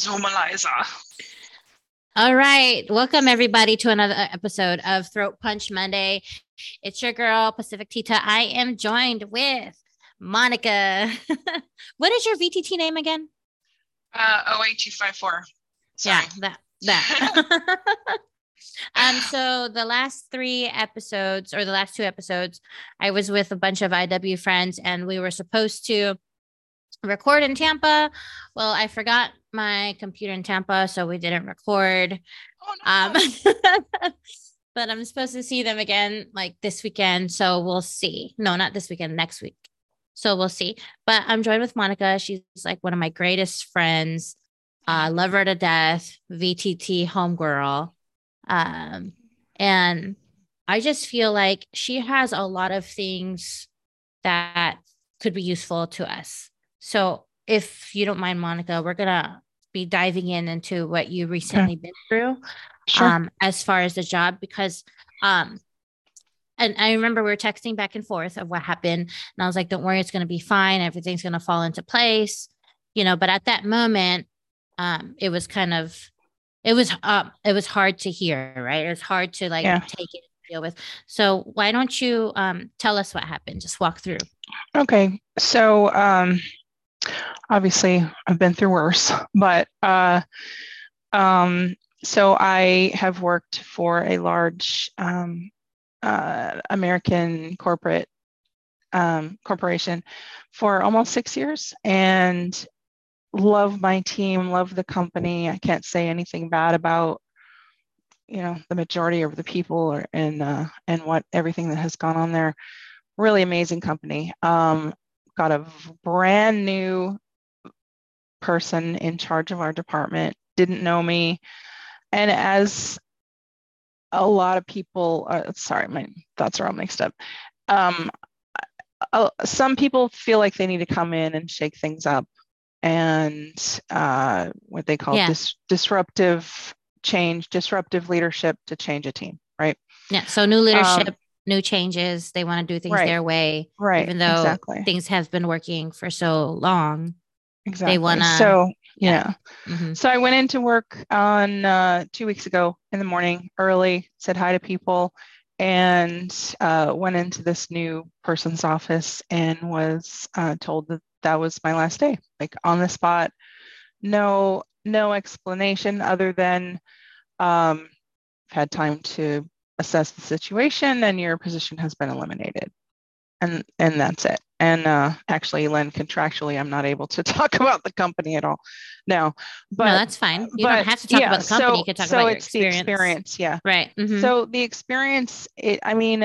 Zoomaliza. All right. Welcome, everybody, to another episode of Throat Punch Monday. It's your girl, Pacific Tita. I am joined with Monica. what is your VTT name again? Uh, OE254. Yeah, that. that. um, so the last three episodes, or the last two episodes, I was with a bunch of IW friends, and we were supposed to record in Tampa. Well, I forgot my computer in Tampa, so we didn't record. Oh, no. Um, but I'm supposed to see them again like this weekend. So we'll see. No, not this weekend, next week. So we'll see. But I'm joined with Monica. She's like one of my greatest friends. Uh, love her to death. VTT homegirl. Um, and I just feel like she has a lot of things that could be useful to us. So if you don't mind, Monica, we're gonna be diving in into what you recently been through Sure. um as far as the job because um and I remember we were texting back and forth of what happened and I was like don't worry it's going to be fine everything's going to fall into place you know but at that moment um it was kind of it was um it was hard to hear right it was hard to like Yeah. take it and deal with so why don't you um tell us what happened just walk through Okay. So, um, obviously, I've been through worse, but uh, um, so I have worked for a large um, uh, American corporate um, corporation for almost six years and love my team, love the company. I can't say anything bad about you know the majority of the people or and uh, and what everything that has gone on there. Really amazing company. Um, got a brand new person in charge of our department. Didn't know me, and as a lot of people, uh, sorry, my thoughts are all mixed up. Um, uh, some people feel like they need to come in and shake things up and uh, what they call Yeah. dis- disruptive change, disruptive leadership to change a team, right? yeah so new leadership new changes they want to do things Um, right. their way Right. even though exactly. things have been working for so long exactly. wanna- so yeah. yeah. Mhm. So I went into work on uh, two weeks ago in the morning, early, said hi to people, and uh, went into this new person's office and was uh, told that that was my last day, like on the spot. No, no explanation other than um, I've had time to assess the situation, and your position has been eliminated, and and that's it. And uh, actually, Len, contractually, I'm not able to talk about the company at all now. But no that's fine you but don't have to talk yeah, about the company so- you can talk so about your it's experience the experience, yeah. right mhm. So the experience, it, I mean,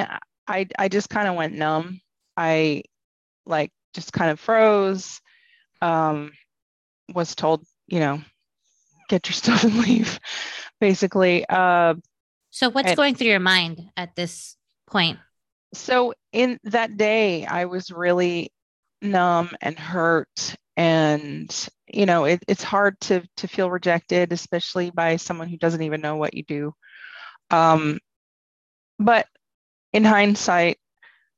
I I just kind of went numb. I like just kind of froze. Um, was told, you know, get your stuff and leave, basically. Uh, so what's and- going through your mind at this point so in that day, I was really numb and hurt, and you know, it, it's hard to to feel rejected, especially by someone who doesn't even know what you do. Um, but in hindsight,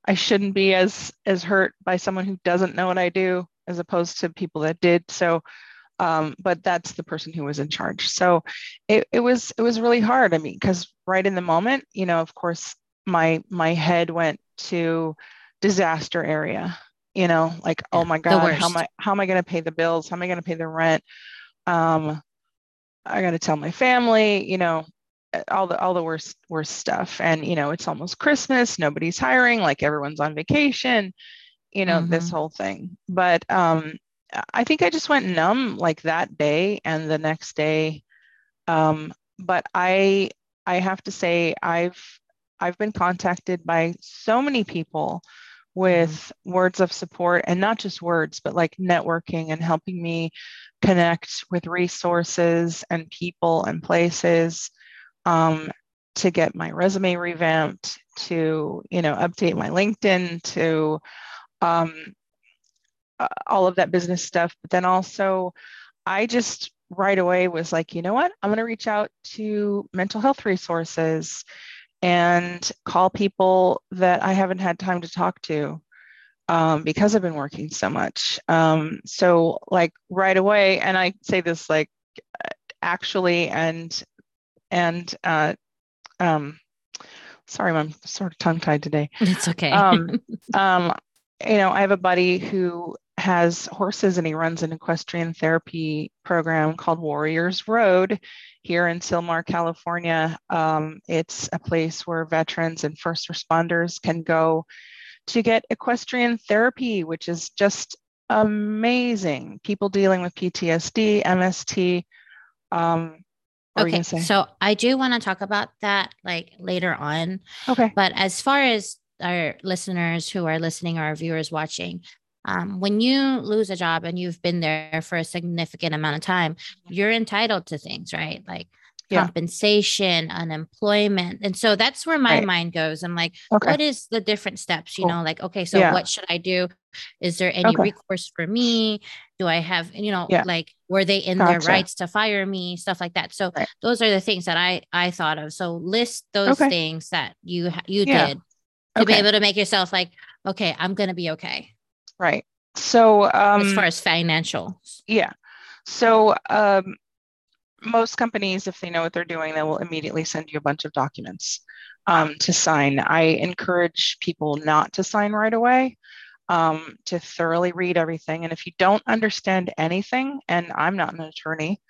I shouldn't be as as hurt by someone who doesn't know what I do as opposed to people that did. So, um, but that's the person who was in charge. So it, it was it was really hard. I mean, because right in the moment, you know, of course, my my head went to disaster area. You know, like Yeah, oh my god, how am. I how am I going to pay the bills? How am I going to pay the rent? Um, I got to tell my family. You know, uh, all the all the worst worst stuff. And you know, it's almost Christmas. Nobody's hiring. Like everyone's on vacation. You know, this Mhm. whole thing. But um, I think I just went numb like that day and the next day. Um, but I I have to say I've I've been contacted by so many people with words of support and not just words, but like networking and helping me connect with resources and people and places um, to get my resume revamped, to you know update my LinkedIn, to um, uh, all of that business stuff. But then also, I just right away was like, you know what? I'm going to reach out to mental health resources and call people that I haven't had time to talk to um, because I've been working so much. Um, so, like right away, and I say this like actually and and uh, um, sorry, I'm sort of tongue tied today. It's okay. um, um, you know, I have a buddy who has horses and he runs an equestrian therapy program called Warriors Road here in Sylmar, California. Um, it's a place where veterans and first responders can go to get equestrian therapy, which is just amazing. People dealing with PTSD, MST. Um, okay, so I do want to talk about that like later on. Okay. But as far as our listeners who are listening or our viewers watching, um, when you lose a job and you've been there for a significant amount of time, you're entitled to things, right? Like yeah. compensation, unemployment. And so that's where my right. mind goes. I'm like, okay. what is the different steps? You cool. know, like, okay, so yeah. what should I do? Is there any okay. recourse for me? Do I have, you know, yeah. like were they in gotcha. their rights to fire me? Stuff like that. So right. those are the things that I I thought of. So list those okay. things that you you did to be able to make yourself like, okay, I'm gonna be okay. Right. So um as far as financial. Yeah. So um most companies, if they know what they're doing, they will immediately send you a bunch of documents um, to sign. I encourage people not to sign right away, um, to thoroughly read everything. And if you don't understand anything, and I'm not an attorney,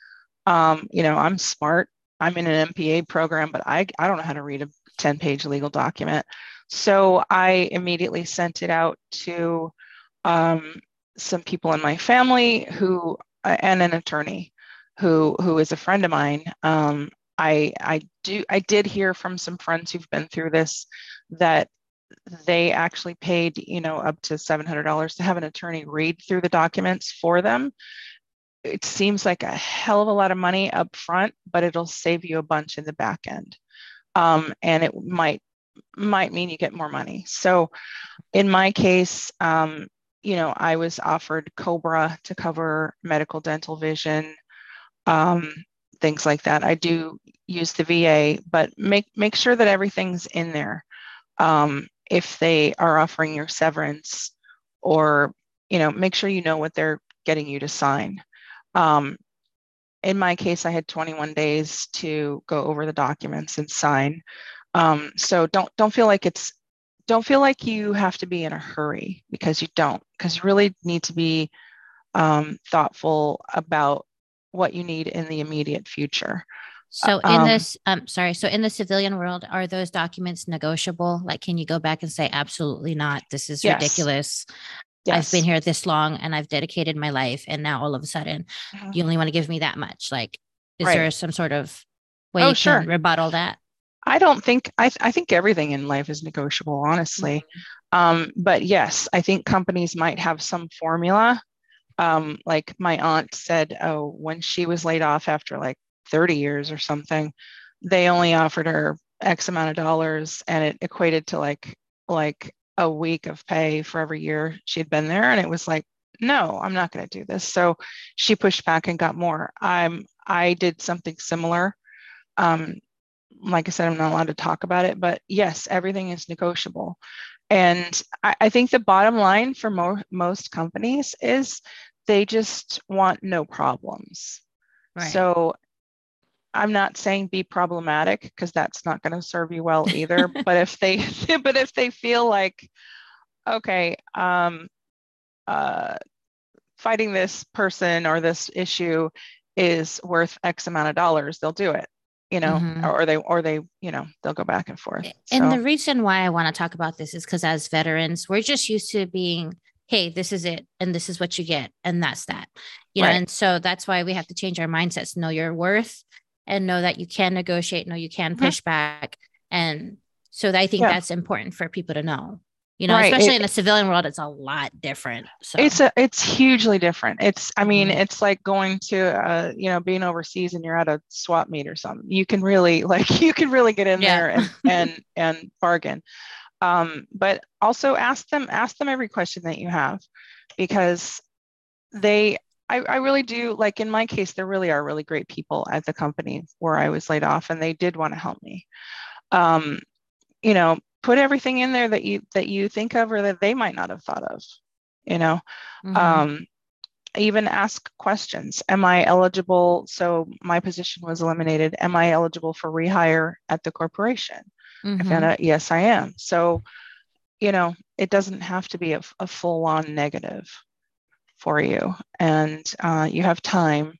um, you know, I'm smart. I'm in an MPA program, but I, I don't know how to read a 10 page legal document. So I immediately sent it out to um, some people in my family who, uh, and an attorney who who is a friend of mine. Um, I I do I did hear from some friends who've been through this that they actually paid you know up to seven hundred dollars to have an attorney read through the documents for them. It seems like a hell of a lot of money up front, but it'll save you a bunch in the back end, um, and it might might mean you get more money. So, in my case, um, you know, I was offered Cobra to cover medical dental vision um, things like that. I do use the VA, but make make sure that everything's in there. Um, if they are offering your severance, or you know, make sure you know what they're getting you to sign. Um, in my case, I had 21 days to go over the documents and sign. Um, so don't don't feel like it's don't feel like you have to be in a hurry because you don't because you really need to be um, thoughtful about what you need in the immediate future. So in um, this, um, sorry, so in the civilian world, are those documents negotiable? Like, can you go back and say, absolutely not, this is yes. ridiculous. Yes. I've been here this long and I've dedicated my life. And now all of a sudden mm-hmm. you only want to give me that much. Like, is right. there some sort of way oh, you sure. can rebuttal that? I don't think, I, th- I think everything in life is negotiable, honestly. Um, but yes, I think companies might have some formula um, like my aunt said, oh, when she was laid off after like 30 years or something, they only offered her X amount of dollars and it equated to like like a week of pay for every year she'd been there. And it was like, no, I'm not going to do this. So she pushed back and got more. I'm I did something similar. Um, like I said, I'm not allowed to talk about it, but yes, everything is negotiable. And I, I think the bottom line for mo- most companies is they just want no problems. Right. So I'm not saying be problematic because that's not going to serve you well either. but if they, but if they feel like, okay, um, uh, fighting this person or this issue is worth X amount of dollars, they'll do it you know mm-hmm. or they or they you know they'll go back and forth and so. the reason why i want to talk about this is because as veterans we're just used to being hey this is it and this is what you get and that's that you know and so that's why we have to change our mindsets know your worth and know that you can negotiate know you can mm-hmm. push mm-hmm. back and so i think yeah. that's important for people to know you know right. especially it, in the civilian world it's a lot different so it's a it's hugely different it's i mean mm-hmm. it's like going to uh you know being overseas and you're at a swap meet or something you can really like you can really get in yeah. there and and and bargain um but also ask them ask them every question that you have because they I, I really do like in my case there really are really great people at the company where i was laid off and they did want to help me um you know put everything in there that you that you think of or that they might not have thought of you know mm-hmm. um, even ask questions. Am I eligible? So my position was eliminated. Am I eligible for rehire at the corporation? Mm-hmm. I found out, yes, I am. So, you know, it doesn't have to be a, a full on negative for you. And uh, you have time.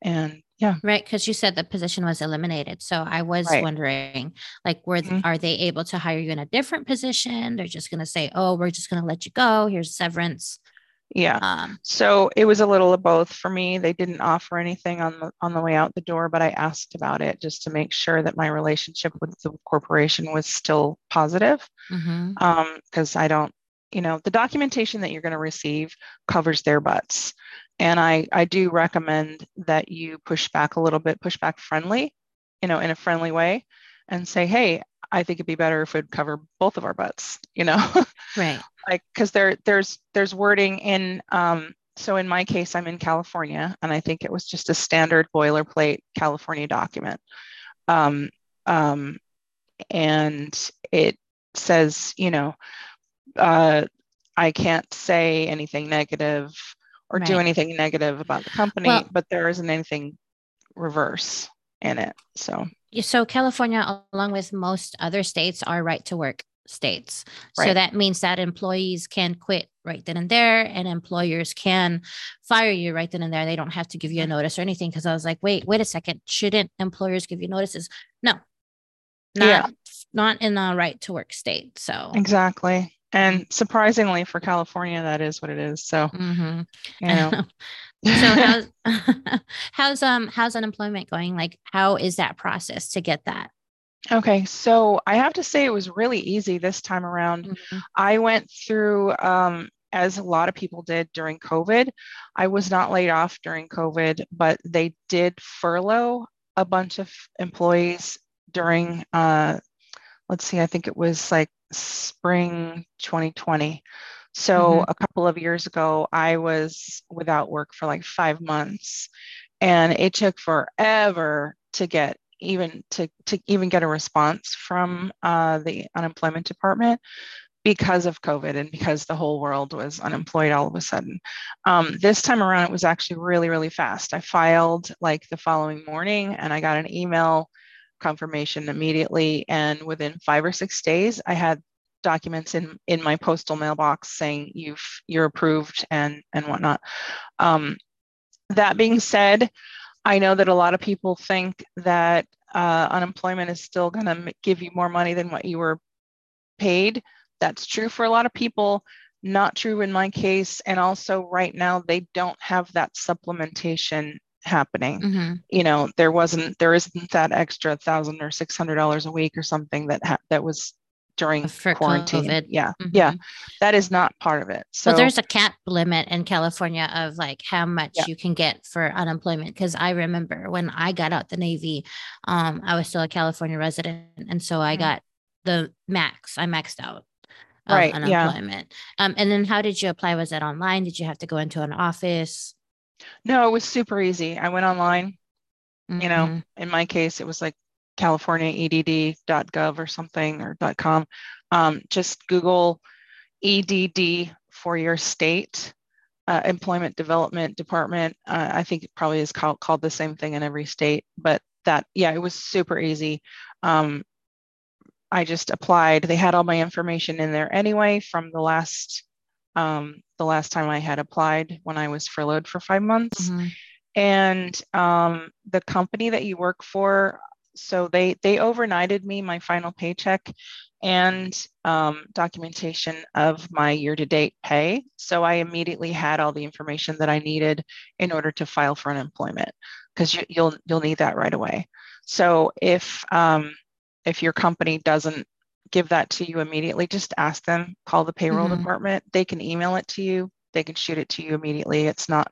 And yeah. Right. Cause you said the position was eliminated. So I was right. wondering, like, were, mm-hmm. are they able to hire you in a different position? They're just going to say, oh, we're just going to let you go. Here's severance. Yeah. Um, so it was a little of both for me. They didn't offer anything on the on the way out the door, but I asked about it just to make sure that my relationship with the corporation was still positive. Because mm-hmm. um, I don't, you know, the documentation that you're going to receive covers their butts, and I I do recommend that you push back a little bit, push back friendly, you know, in a friendly way, and say, hey, I think it'd be better if we'd cover both of our butts, you know? Right. like, cause there, there's, there's wording in, um, so in my case, I'm in California and I think it was just a standard boilerplate California document. Um, um, and it says, you know, uh, I can't say anything negative or right. do anything negative about the company, well, but there isn't anything reverse in it. So so California, along with most other states, are right to work states. Right. So that means that employees can quit right then and there, and employers can fire you right then and there. They don't have to give you a notice or anything. Because I was like, wait, wait a second, shouldn't employers give you notices? No, not yeah. not in the right to work state. So exactly. And surprisingly for California, that is what it is. So, mm-hmm. you know, so how's how's um how's unemployment going? Like how is that process to get that? Okay, so I have to say it was really easy this time around. Mm-hmm. I went through um as a lot of people did during COVID. I was not laid off during COVID, but they did furlough a bunch of employees during uh let's see, I think it was like spring 2020. So mm-hmm. a couple of years ago, I was without work for like five months, and it took forever to get even to, to even get a response from uh, the unemployment department because of COVID and because the whole world was unemployed all of a sudden. Um, this time around, it was actually really, really fast. I filed like the following morning and I got an email confirmation immediately. And within five or six days, I had documents in in my postal mailbox saying you've you're approved and and whatnot. Um, that being said, I know that a lot of people think that uh, unemployment is still going to give you more money than what you were paid. That's true for a lot of people. Not true in my case. And also, right now, they don't have that supplementation happening. Mm-hmm. You know, there wasn't, there isn't that extra thousand or six hundred dollars a week or something that ha- that was during for quarantine. COVID. Yeah. Mm-hmm. Yeah. That is not part of it. So well, there's a cap limit in California of like how much yeah. you can get for unemployment. Cause I remember when I got out the Navy, um, I was still a California resident. And so I mm-hmm. got the max, I maxed out. right. Unemployment. Yeah. Um, and then how did you apply? Was that online? Did you have to go into an office? No, it was super easy. I went online. Mm-hmm. You know, mm-hmm. in my case, it was like californiaedd.gov or something or .com. Um, just Google EDD for your state. Uh, employment development department. Uh, I think it probably is called, called the same thing in every state, but that, yeah, it was super easy. Um, I just applied. They had all my information in there anyway from the last um, the last time I had applied when I was furloughed for five months. Mm-hmm. And um, the company that you work for, so they they overnighted me my final paycheck and um, documentation of my year-to-date pay. So I immediately had all the information that I needed in order to file for unemployment because you, will you'll, you'll need that right away. So if um, if your company doesn't give that to you immediately, just ask them. Call the payroll mm-hmm. department. They can email it to you. They can shoot it to you immediately. It's not,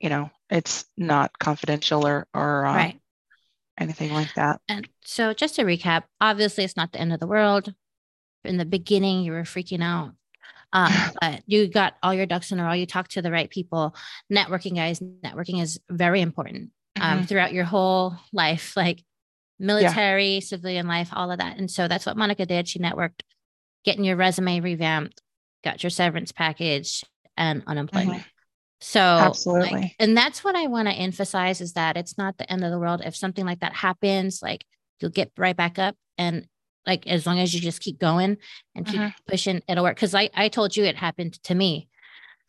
you know, it's not confidential or or um, right anything like that. And so, just to recap, obviously, it's not the end of the world. In the beginning, you were freaking out, um, but you got all your ducks in a row. You talked to the right people. Networking, guys, networking is very important um, mm-hmm. throughout your whole life, like military, yeah. civilian life, all of that. And so that's what Monica did. She networked, getting your resume revamped, got your severance package and unemployment. Mm-hmm. So Absolutely. like, and that's what I want to emphasize is that it's not the end of the world. If something like that happens, like you'll get right back up and like as long as you just keep going and keep Mhm. pushing, it'll work. Cause I, I told you it happened to me.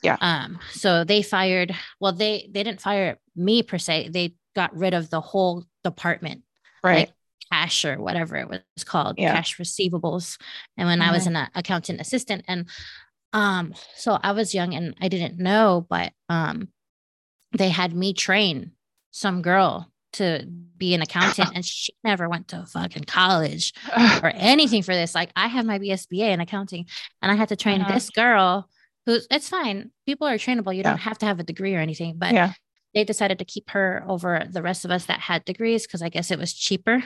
Yeah. Um, so they fired, well, they they didn't fire me per se. They got rid of the whole department right. like cash or whatever it was called, Yeah. cash receivables. And when I was Mhm. an uh, accountant assistant, and um, so I was young and I didn't know, but um, they had me train some girl to be an accountant, and she never went to fucking college or anything for this. Like I have my BSBA in accounting, and I had to train Mhm. this girl. Who's it's fine. People are trainable. You Yeah. don't have to have a degree or anything, but yeah. They decided to keep her over the rest of us that had degrees because I guess it was cheaper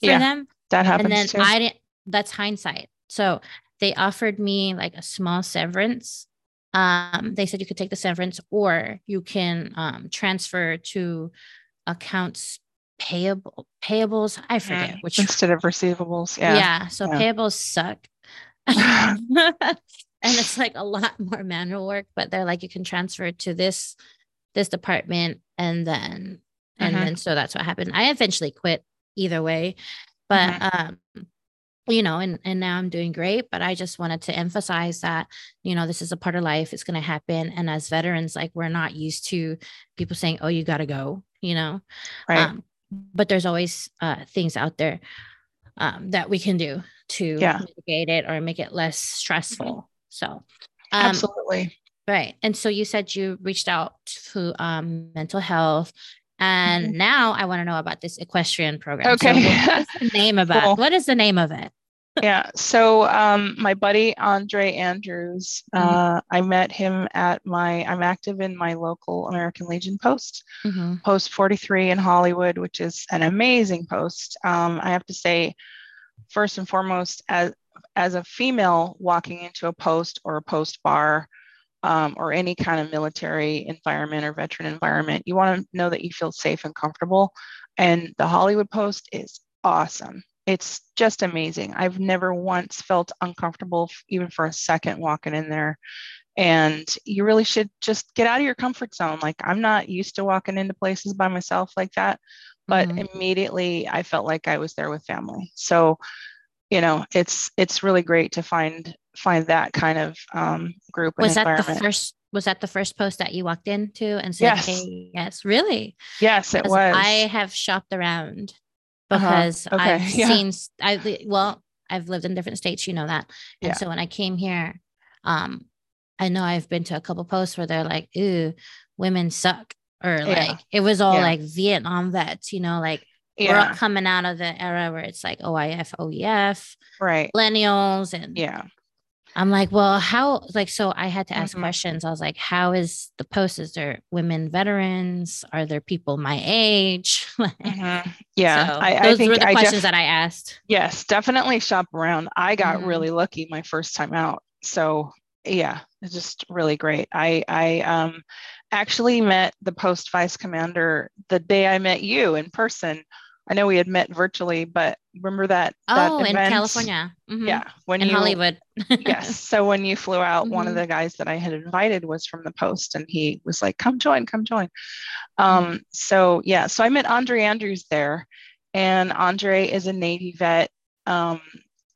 for Yeah, them. That happens And then too. I didn't, that's hindsight. So they offered me like a small severance. Um, they said you could take the severance or you can um, transfer to accounts payable, payables. I forget Mm, which. Instead of receivables. Yeah. Yeah. So Yeah. payables suck. and it's like a lot more manual work, but they're like, you can transfer to this, this department. And then, and Mhm. then, so that's what happened. I eventually quit either way, but, um, you know, and, and now I'm doing great, but I just wanted to emphasize that, you know, this is a part of life. It's going to happen. And as veterans, like we're not used to people saying, oh, you got to go, you know? Right. Um, but there's always uh, things out there um, that we can do to Yeah. mitigate it or make it less stressful. So, um, Absolutely. Right. And so you said you reached out to um, mental health. And now I want to know about this equestrian program. So Okay. what is the name about? Cool. What is the name of it? yeah. So um, my buddy Andre Andrews, Mhm. uh, I met him at my. I'm active in my local American Legion post, Mhm. post 43 in Hollywood, which is an amazing post. Um, I have to say, first and foremost, as as a female walking into a post or a post bar. Um, or any kind of military environment or veteran environment, you want to know that you feel safe and comfortable. And the Hollywood Post is awesome. It's just amazing. I've never once felt uncomfortable, even for a second, walking in there. And you really should just get out of your comfort zone. Like, I'm not used to walking into places by myself like that, but Mhm. immediately I felt like I was there with family. So, you know, it's it's really great to find find that kind of um, group Was that the first? Was that the first post that you walked into and said, Yes. "Hey, yes, really"? yes, it Because was. I have shopped around Uh-huh. because Okay, I've yeah. seen I well, I've lived in different states, you know that. And Yeah. so when I came here, um, I know I've been to a couple posts where they're like, ooh, women suck. Or Yeah. like it was all Yeah. like Vietnam vets, you know, like we're all coming out of the era where it's like OIF, OEF, right. millennials, and Yeah. I'm like, well, how like so I had to ask Mhm. questions. I was like, how is the post? Is there women veterans? Are there people my age? Mhm. Yeah. So I, I those think were the I questions def- that I asked. yes, definitely shop around. I got Mhm. really lucky my first time out. So yeah, it's just really great. I I um actually met the post vice commander the day I met you in person. I know we had met virtually, but remember that that Oh, in event? California. Mhm. Yeah, when In you Hollywood. yes. So when you flew out, one of Mhm. the guys that I had invited was from the post, and he was like, "Come join, come join." Mm-hmm. Um, so yeah, so I met Andre Andrews there, and Andre is a Navy vet, um,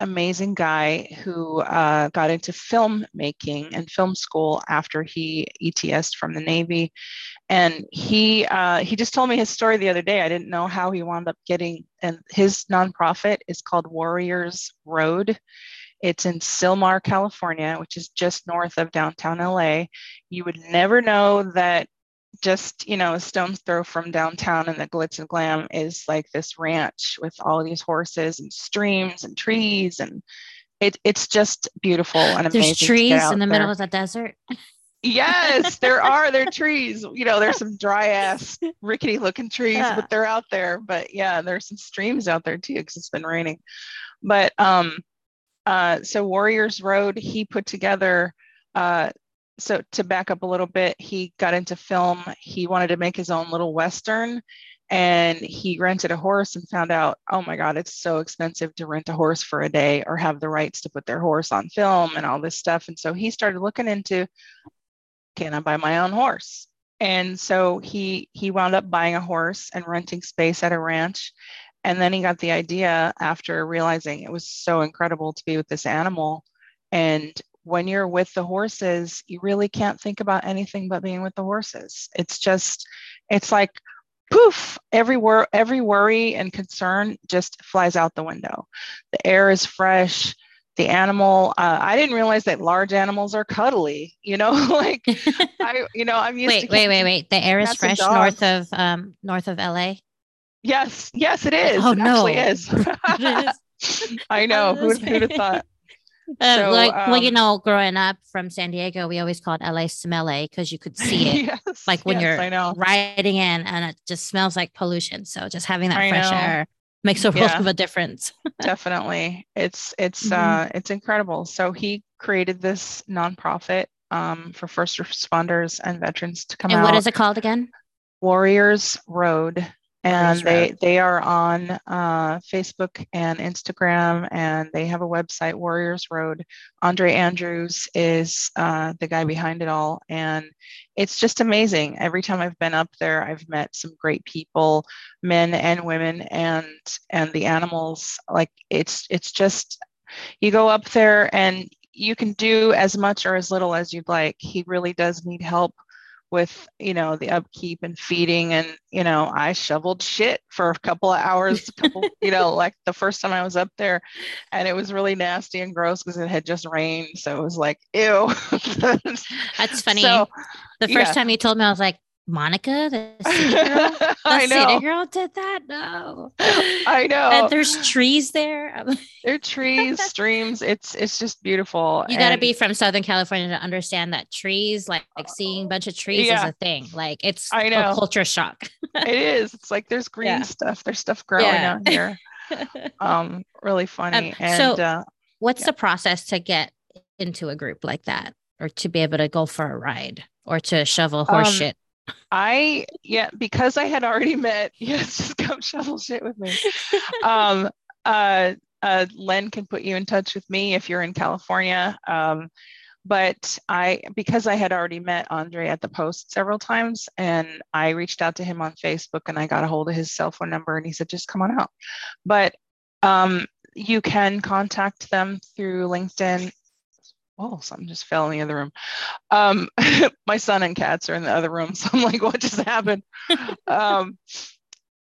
amazing guy who uh, got into filmmaking and film school after he ETSed from the Navy, and he uh, he just told me his story the other day. I didn't know how he wound up getting, and his nonprofit is called Warriors Road. It's in Sylmar, California, which is just north of downtown LA. You would never know that just, you know, a stone's throw from downtown and the glitz and glam is like this ranch with all these horses and streams and trees and it, it's just beautiful and amazing. There's trees in the middle of the desert. Yes, there are. There are trees. You know, there's some dry ass, rickety looking trees, Yeah. but they're out there. But yeah, there's some streams out there too because it's been raining. But um, uh, so Warriors Road, he put together. Uh, so to back up a little bit, he got into film. He wanted to make his own little western, and he rented a horse and found out, oh my God, it's so expensive to rent a horse for a day or have the rights to put their horse on film and all this stuff. And so he started looking into can I buy my own horse? And so he he wound up buying a horse and renting space at a ranch. And then he got the idea after realizing it was so incredible to be with this animal. And when you're with the horses, you really can't think about anything but being with the horses. It's just, it's like poof, every wor- every worry and concern just flies out the window. The air is fresh. The animal uh, i didn't realize that large animals are cuddly you know like i you know i'm used wait to wait wait wait. The air is fresh north of um north of la yes yes it is. Oh it no. actually is. I know. Who'd, who'd have thought uh, so, like um, well you know growing up from san diego we always called la smell because you could see it yes, like when yes, you're riding in and it just smells like pollution so just having that I fresh know. air makes a world yeah, of a difference. definitely. It's it's mm-hmm. uh it's incredible. So he created this nonprofit um for first responders and veterans to come and out. And what is it called again? Warriors Road and they they are on uh, Facebook and Instagram, and they have a website, Warriors Road. Andre Andrews is uh, the guy behind it all, and it's just amazing. Every time I've been up there, I've met some great people, men and women, and and the animals. Like it's it's just you go up there and you can do as much or as little as you'd like. He really does need help with you know the upkeep and feeding and you know i shoveled shit for a couple of hours couple, you know like the first time i was up there and it was really nasty and gross because it had just rained. So it was like ew. That's funny. So, the first yeah. time you told me i was like Monica, the city girl, the I know. city girl did that. No, I know. And there's trees there. there are trees, streams. It's it's just beautiful. You got to be from Southern California to understand that trees, like like seeing a bunch of trees, yeah. is a thing. Like it's I know. a culture shock. it is. It's like there's green yeah. stuff. There's stuff growing yeah. out here. um, really funny. Um, and so, uh, what's the process to get into a group like that, or to be able to go for a ride, or to shovel horse um, shit? I yeah, because I had already met, yes, just come shovel shit with me. um uh uh Len can put you in touch with me if you're in California. Um but I because I had already met Andre at the post several times and I reached out to him on Facebook and I got a hold of his cell phone number and he said just come on out. But um you can contact them through LinkedIn oh, something just fell in the other room. Um, my son and cats are in the other room. So I'm like, what just happened? um,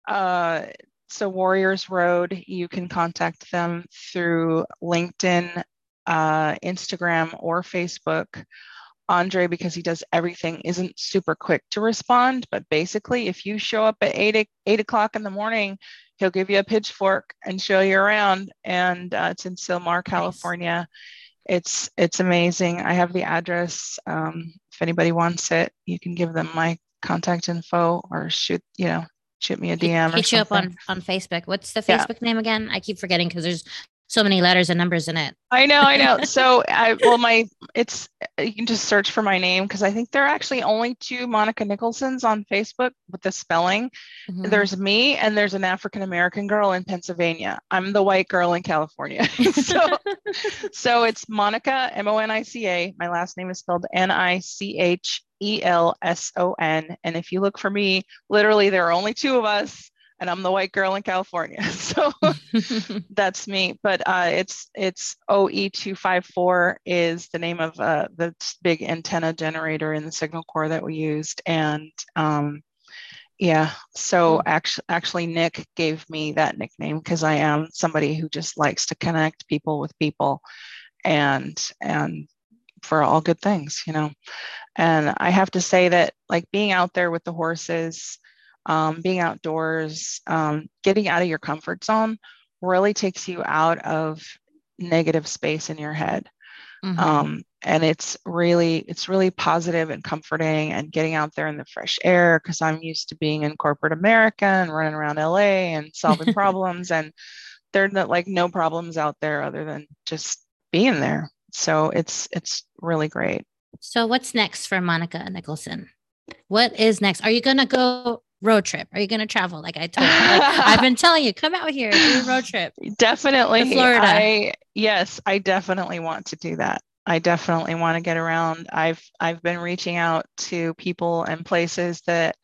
uh, so Warriors Road, you can contact them through LinkedIn, uh, Instagram, or Facebook. Andre, because he does everything, isn't super quick to respond. But basically, if you show up at eight, eight o'clock in the morning, he'll give you a pitchfork and show you around. And uh, it's in Sylmar, California. Nice it's it's amazing. I have the address. Um, if anybody wants it, you can give them my contact info or shoot you know shoot me a DM. Hit you up on on Facebook. What's the Facebook yeah. name again? I keep forgetting because there's so many letters and numbers in it. I know, I know. So I well my it's you can just search for my name because I think there are actually only two Monica Nichelsons on Facebook with the spelling. Mm-hmm. There's me and there's an African American girl in Pennsylvania. I'm the white girl in California. so so it's Monica M O N I C A. My last name is spelled N I C H E L S O N. And if you look for me, literally there are only two of us and I'm the white girl in California. So that's me. But uh, it's it's OE254 is the name of uh, the big antenna generator in the signal core that we used. And um, yeah, so actually, actually, Nick gave me that nickname because I am somebody who just likes to connect people with people, and and for all good things, you know. And I have to say that like being out there with the horses um, being outdoors, um, getting out of your comfort zone really takes you out of negative space in your head. Mm-hmm. Um, and it's really it's really positive and comforting and getting out there in the fresh air because i'm used to being in corporate america and running around la and solving problems and there are like no problems out there other than just being there so it's it's really great so what's next for monica nichelson what is next are you going to go road trip? Are you going to travel? Like I told you, like, I've been telling you, come out here, do a road trip. Definitely. Florida. I, yes, I definitely want to do that. I definitely want to get around. I've I've been reaching out to people and places that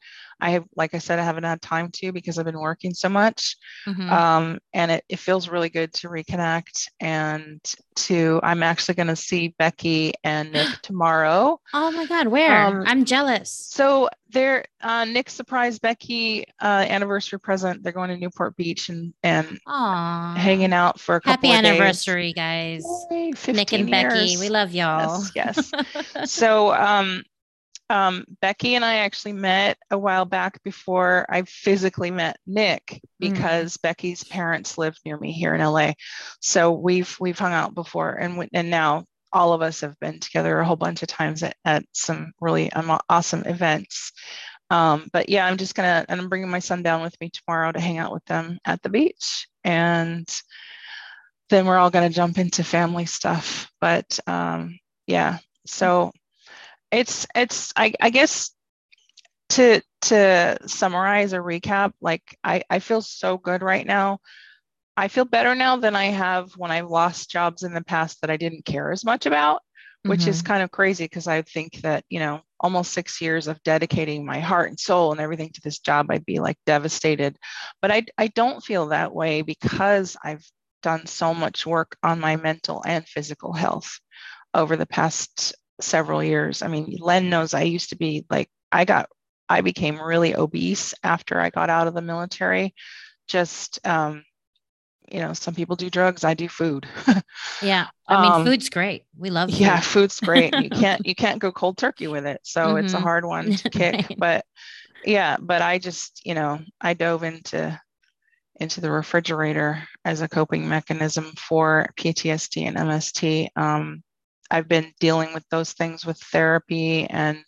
I have, like I said, I haven't had time to because I've been working so much. Mm-hmm. Um, and it, it feels really good to reconnect and to, I'm actually going to see Becky and Nick tomorrow. Oh my God, where? Um, I'm jealous. So they're, uh, Nick surprised Becky uh, anniversary present. They're going to Newport Beach and, and Aww. hanging out for a couple of. Happy anniversary, guys. Yay, Nick and years. Becky, we love y'all. Yes. yes. so, um, um, Becky and I actually met a while back before I physically met Nick because mm. Becky's parents live near me here in LA. So we've we've hung out before, and and now all of us have been together a whole bunch of times at, at some really awesome events. Um, but yeah, I'm just gonna and I'm bringing my son down with me tomorrow to hang out with them at the beach, and then we're all gonna jump into family stuff. But um, yeah, so it's it's I, I guess to to summarize or recap, like I, I feel so good right now. I feel better now than I have when I lost jobs in the past that I didn't care as much about, which mm-hmm. is kind of crazy because I think that, you know, almost six years of dedicating my heart and soul and everything to this job, I'd be like devastated. But I, I don't feel that way because I've done so much work on my mental and physical health over the past several years. I mean, Len knows I used to be like, I got, I became really obese after I got out of the military. Just, um, you know, some people do drugs. I do food. yeah, I mean, um, food's great. We love. Food. Yeah, food's great. you can't you can't go cold turkey with it. So mm-hmm. it's a mm-hmm. hard one to kick. right. But yeah, but I just you know I dove into into the refrigerator as a coping mechanism for PTSD and MST. Um, I've been dealing with those things with therapy and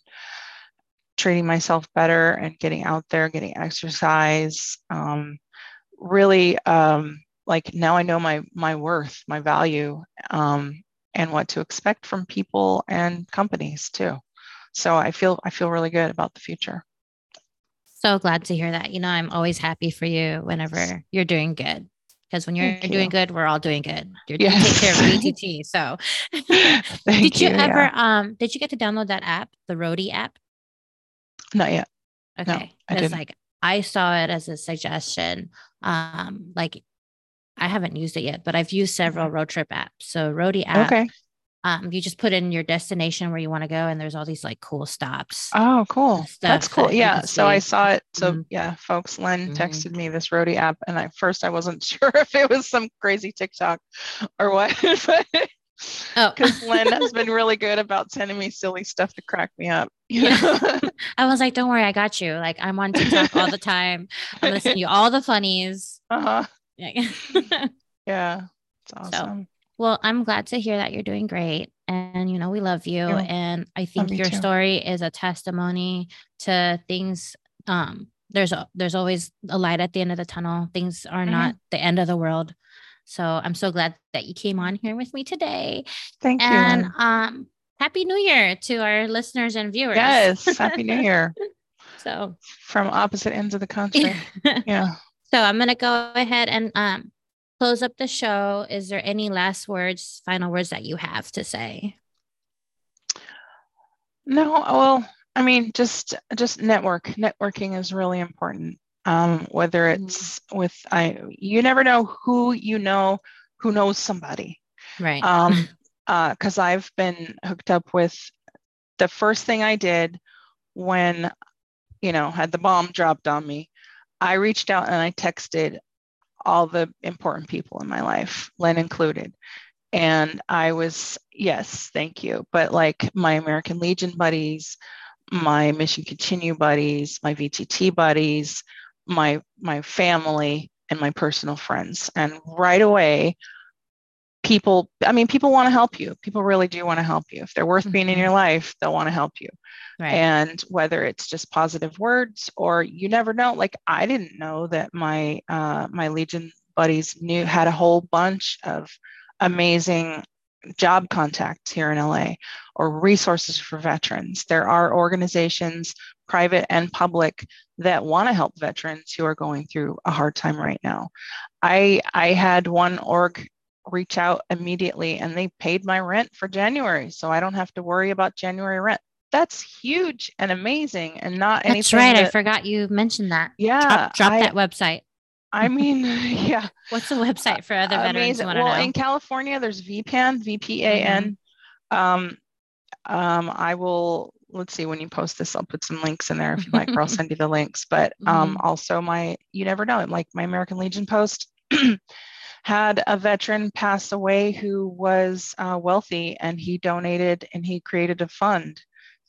treating myself better and getting out there, getting exercise. Um, really, um, like now I know my my worth, my value, um, and what to expect from people and companies too. So I feel I feel really good about the future. So glad to hear that. You know, I'm always happy for you whenever you're doing good because when you're doing good, we're all doing good. You're yes. taking care of VTT. So, did you, you ever yeah. um did you get to download that app, the Roadie app? Not yet. Okay, no, it's like I saw it as a suggestion. Um, like I haven't used it yet, but I've used several road trip apps. So Roadie app. Okay um, you just put in your destination where you want to go and there's all these like cool stops oh cool that's cool that yeah so i saw it so mm-hmm. yeah folks len mm-hmm. texted me this roadie app and at first i wasn't sure if it was some crazy tiktok or what but Oh, because Len has been really good about sending me silly stuff to crack me up. Yeah. I was like, don't worry, I got you. Like, I'm on TikTok all the time. I'm to send you all the funnies. Uh huh. Yeah. yeah. It's awesome. So, well, I'm glad to hear that you're doing great. And, you know, we love you. Yeah. And I think your story is a testimony to things. Um, there's a, there's always a light at the end of the tunnel. Things are mm-hmm. not the end of the world. So I'm so glad that you came on here with me today. Thank and, you. And um, happy new year to our listeners and viewers. Yes. Happy new year. so from opposite ends of the country. yeah. So I'm going to go ahead and um, close up the show, is there any last words, final words that you have to say? No, well, I mean, just just network. Networking is really important. Um, whether mm-hmm. it's mm-hmm. with I, you never know who you know who knows somebody, right? Um, because uh, I've been hooked up with the first thing I did when, you know, had the bomb dropped on me. I reached out and I texted all the important people in my life, Len included. And I was, yes, thank you. But like my American Legion buddies, my Mission Continue buddies, my VTT buddies, my my family, and my personal friends. And right away, people, I mean, people want to help you. People really do want to help you. If they're worth mm-hmm. being in your mm-hmm. life, they'll want to help you. Right. And whether it's just positive words or you never know, like I didn't know that my uh, my Legion buddies knew had a whole bunch of amazing job contacts here in LA or resources for veterans. There are organizations, private and public, that want to help veterans who are going through a hard time right now. I I had one org reach out immediately and they paid my rent for January. So I don't have to worry about January rent. That's huge and amazing and not anything. That's right. that- I forgot you mentioned that. Yeah. Drop, drop I, that website. I mean, yeah. What's the website for other veterans amazing. who Well, know? in California, there's VPAN, VPAN. Um, um, I will. Let's see when you post this, I'll put some links in there if you like, or I'll send you the links. But um, also my, you never know, like my American Legion post had a veteran pass away who was uh, wealthy, and he donated and he created a fund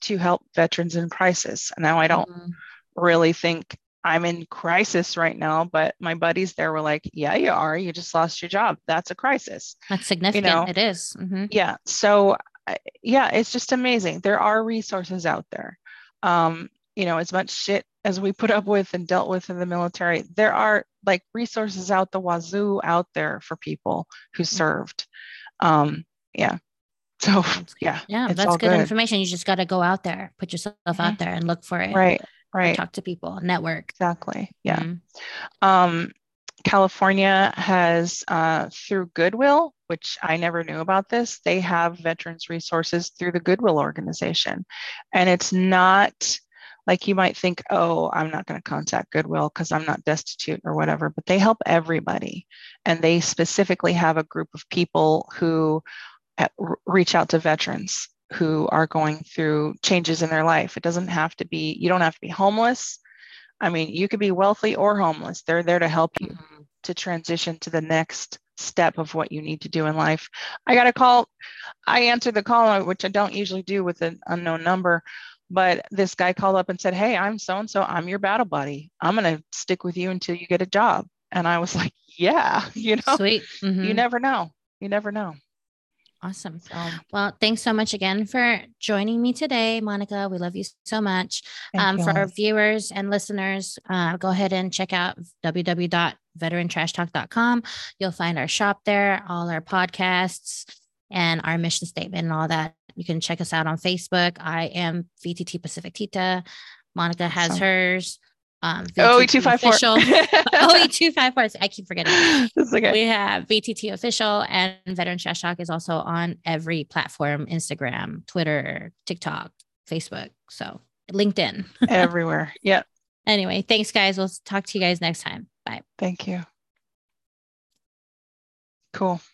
to help veterans in crisis. Now I don't Mhm. really think I'm in crisis right now, but my buddies there were like, "Yeah, you are. You just lost your job. That's a crisis." That's significant. You know, it is. Mhm. Yeah. So, yeah, it's just amazing. There are resources out there. Um, you know, as much shit as we put up with and dealt with in the military, there are like resources out the wazoo out there for people who served. Um, yeah. So, yeah. Yeah, that's good, good. information. You just got to go out there, put yourself out there and look for it. Right. Right. Talk to people, network. Exactly. Yeah. Mhm. Um, California has, uh, through Goodwill, which I never knew about this, they have veterans resources through the Goodwill organization. And it's not like you might think, oh, I'm not going to contact Goodwill because I'm not destitute or whatever, but they help everybody. And they specifically have a group of people who uh, reach out to veterans who are going through changes in their life. It doesn't have to be, you don't have to be homeless. I mean, you could be wealthy or homeless. They're there to help you Mhm. to transition to the next step of what you need to do in life. I got a call. I answered the call, which I don't usually do with an unknown number, but this guy called up and said, Hey, I'm so and so. I'm your battle buddy. I'm going to stick with you until you get a job. And I was like, Yeah, you know, Sweet. you Mhm. never know. You never know. Awesome. So, Well, thanks so much again for joining me today, Monica. We love you so much. Um, you for our viewers and listeners, uh, go ahead and check out www.veterantrashtalk.com. You'll find our shop there, all our podcasts, and our mission statement and all that. You can check us out on Facebook. I am VTT Pacific Tita. Monica has Awesome. hers. Um, Oh, VTT 254. official. oh, two five four. I keep forgetting. It's okay. We have VTT official and Veteran Trash Talk is also on every platform Instagram, Twitter, TikTok, Facebook. So LinkedIn. Everywhere. Yeah. Anyway, thanks, guys. We'll talk to you guys next time. Bye. Thank you. Cool.